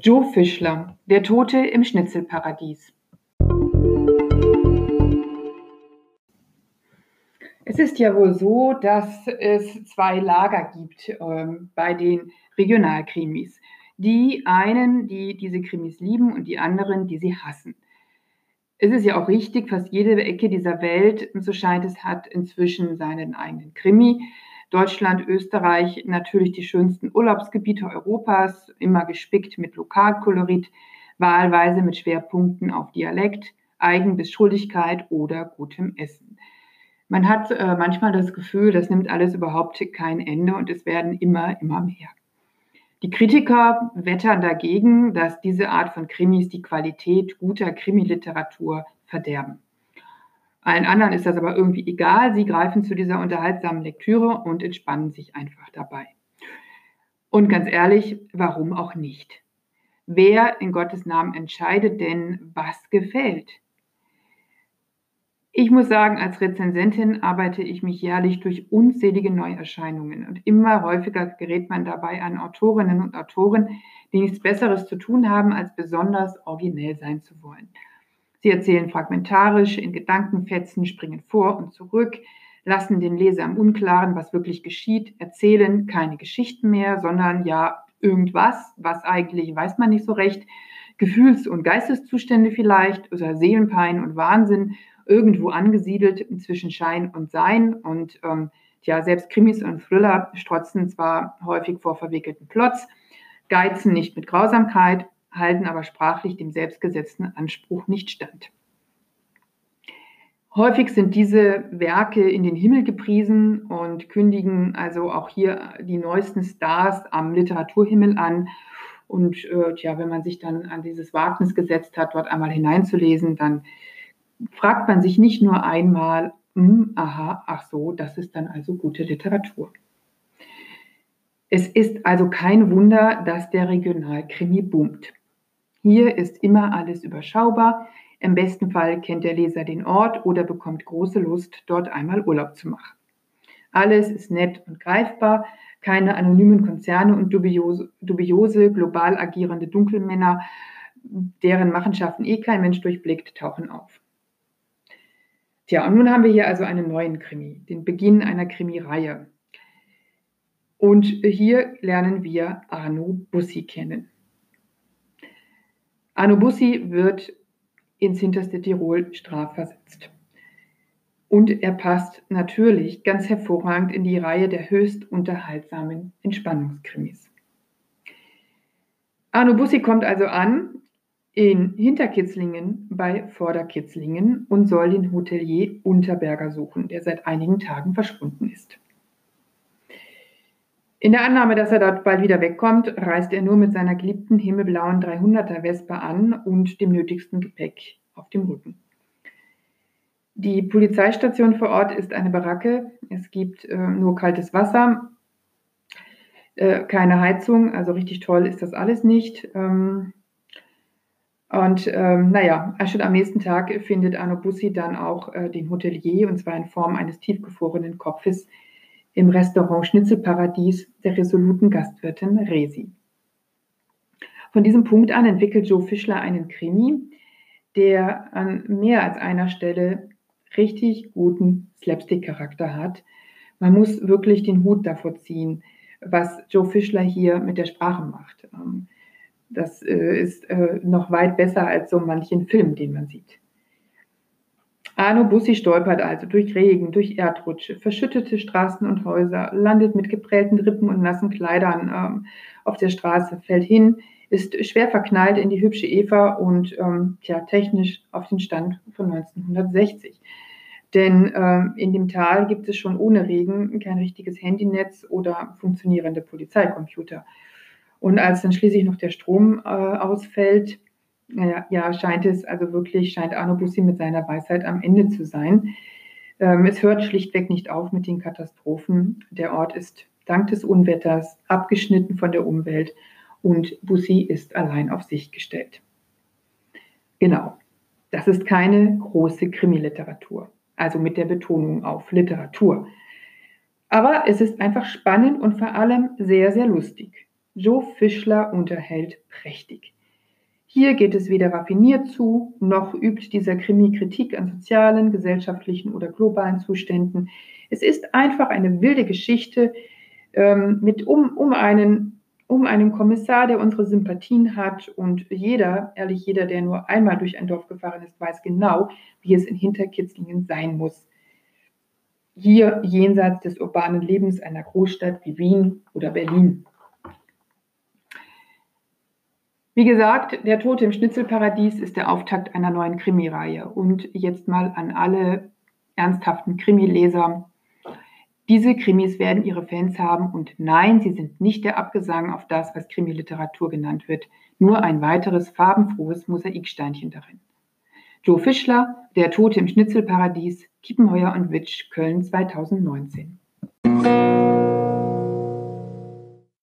Joe Fischler, Der Tote im Schnitzelparadies. Es ist ja wohl so, dass es zwei Lager gibt äh, bei den Regionalkrimis. Die einen, die diese Krimis lieben und die anderen, die sie hassen. Es ist ja auch richtig, fast jede Ecke dieser Welt, so scheint es, hat inzwischen seinen eigenen Krimi. Deutschland, Österreich natürlich die schönsten Urlaubsgebiete Europas, immer gespickt mit Lokalkolorit, wahlweise mit Schwerpunkten auf Dialekt, Eigen- oder gutem Essen. Man hat äh, manchmal das Gefühl, das nimmt alles überhaupt kein Ende und es werden immer, immer mehr. Die Kritiker wettern dagegen, dass diese Art von Krimis die Qualität guter Krimiliteratur verderben. Allen anderen ist das aber irgendwie egal. Sie greifen zu dieser unterhaltsamen Lektüre und entspannen sich einfach dabei. Und ganz ehrlich, warum auch nicht? Wer in Gottes Namen entscheidet denn, was gefällt? Ich muss sagen, als Rezensentin arbeite ich mich jährlich durch unzählige Neuerscheinungen und immer häufiger gerät man dabei an Autorinnen und Autoren, die nichts Besseres zu tun haben, als besonders originell sein zu wollen. Sie erzählen fragmentarisch, in Gedankenfetzen, springen vor und zurück, lassen den Leser im Unklaren, was wirklich geschieht, erzählen keine Geschichten mehr, sondern ja irgendwas, was eigentlich weiß man nicht so recht, Gefühls- und Geisteszustände vielleicht oder Seelenpein und Wahnsinn irgendwo angesiedelt zwischen Schein und Sein und ähm, ja, selbst Krimis und Thriller strotzen zwar häufig vor verwickelten Plots, geizen nicht mit Grausamkeit, halten aber sprachlich dem selbstgesetzten Anspruch nicht stand. Häufig sind diese Werke in den Himmel gepriesen und kündigen also auch hier die neuesten Stars am Literaturhimmel an. Und äh, tja, wenn man sich dann an dieses Wagnis gesetzt hat, dort einmal hineinzulesen, dann fragt man sich nicht nur einmal, hm, aha, ach so, das ist dann also gute Literatur. Es ist also kein Wunder, dass der Regionalkrimi boomt. Hier ist immer alles überschaubar. Im besten Fall kennt der Leser den Ort oder bekommt große Lust, dort einmal Urlaub zu machen. Alles ist nett und greifbar, keine anonymen Konzerne und dubiose, dubiose global agierende Dunkelmänner, deren Machenschaften eh kein Mensch durchblickt, tauchen auf. Tja, und nun haben wir hier also einen neuen Krimi, den Beginn einer Krimireihe. Und hier lernen wir Arno Bussi kennen. Arno Bussi wird ins hinterste Tirol strafversetzt. Und er passt natürlich ganz hervorragend in die Reihe der höchst unterhaltsamen Entspannungskrimis. Arno Bussi kommt also an in Hinterkitzlingen bei Vorderkitzlingen und soll den Hotelier Unterberger suchen, der seit einigen Tagen verschwunden ist. In der Annahme, dass er dort bald wieder wegkommt, reist er nur mit seiner geliebten himmelblauen 300er Vespa an und dem nötigsten Gepäck auf dem Rücken. Die Polizeistation vor Ort ist eine Baracke. Es gibt äh, nur kaltes Wasser, äh, keine Heizung, also richtig toll ist das alles nicht. Ähm, und ähm, naja, schon am nächsten Tag findet Arno Bussi dann auch äh, den Hotelier, und zwar in Form eines tiefgefrorenen Kopfes, im Restaurant Schnitzelparadies der resoluten Gastwirtin Resi. Von diesem Punkt an entwickelt Joe Fischler einen Krimi, der an mehr als einer Stelle richtig guten Slapstick-Charakter hat. Man muss wirklich den Hut davor ziehen, was Joe Fischler hier mit der Sprache macht. Ähm, das äh, ist äh, noch weit besser als so manchen Film, den man sieht. Arno Bussi stolpert also durch Regen, durch Erdrutsche, verschüttete Straßen und Häuser, landet mit geprellten Rippen und nassen Kleidern ähm, auf der Straße, fällt hin, ist schwer verknallt in die hübsche Eva und ähm, tja, technisch auf den Stand von 1960. Denn ähm, in dem Tal gibt es schon ohne Regen kein richtiges Handynetz oder funktionierende Polizeicomputer. Und als dann schließlich noch der Strom äh, ausfällt, ja, ja, scheint es also wirklich, scheint Arno Bussi mit seiner Weisheit am Ende zu sein. Ähm, es hört schlichtweg nicht auf mit den Katastrophen. Der Ort ist dank des Unwetters abgeschnitten von der Umwelt und Bussi ist allein auf sich gestellt. Genau, das ist keine große Krimiliteratur, also mit der Betonung auf Literatur. Aber es ist einfach spannend und vor allem sehr, sehr lustig. Joe Fischler unterhält prächtig. Hier geht es weder raffiniert zu, noch übt dieser Krimi Kritik an sozialen, gesellschaftlichen oder globalen Zuständen. Es ist einfach eine wilde Geschichte ähm, mit um, um, einen, um einen Kommissar, der unsere Sympathien hat. Und jeder, ehrlich jeder, der nur einmal durch ein Dorf gefahren ist, weiß genau, wie es in Hinterkitzlingen sein muss. Hier jenseits des urbanen Lebens einer Großstadt wie Wien oder Berlin. Wie gesagt, Der Tote im Schnitzelparadies ist der Auftakt einer neuen Krimireihe. Und jetzt mal an alle ernsthaften Krimileser. Diese Krimis werden ihre Fans haben und nein, sie sind nicht der Abgesang auf das, was Krimiliteratur genannt wird, nur ein weiteres farbenfrohes Mosaiksteinchen darin. Joe Fischler, Der Tote im Schnitzelparadies, Kiepenheuer und Witsch, Köln 2019.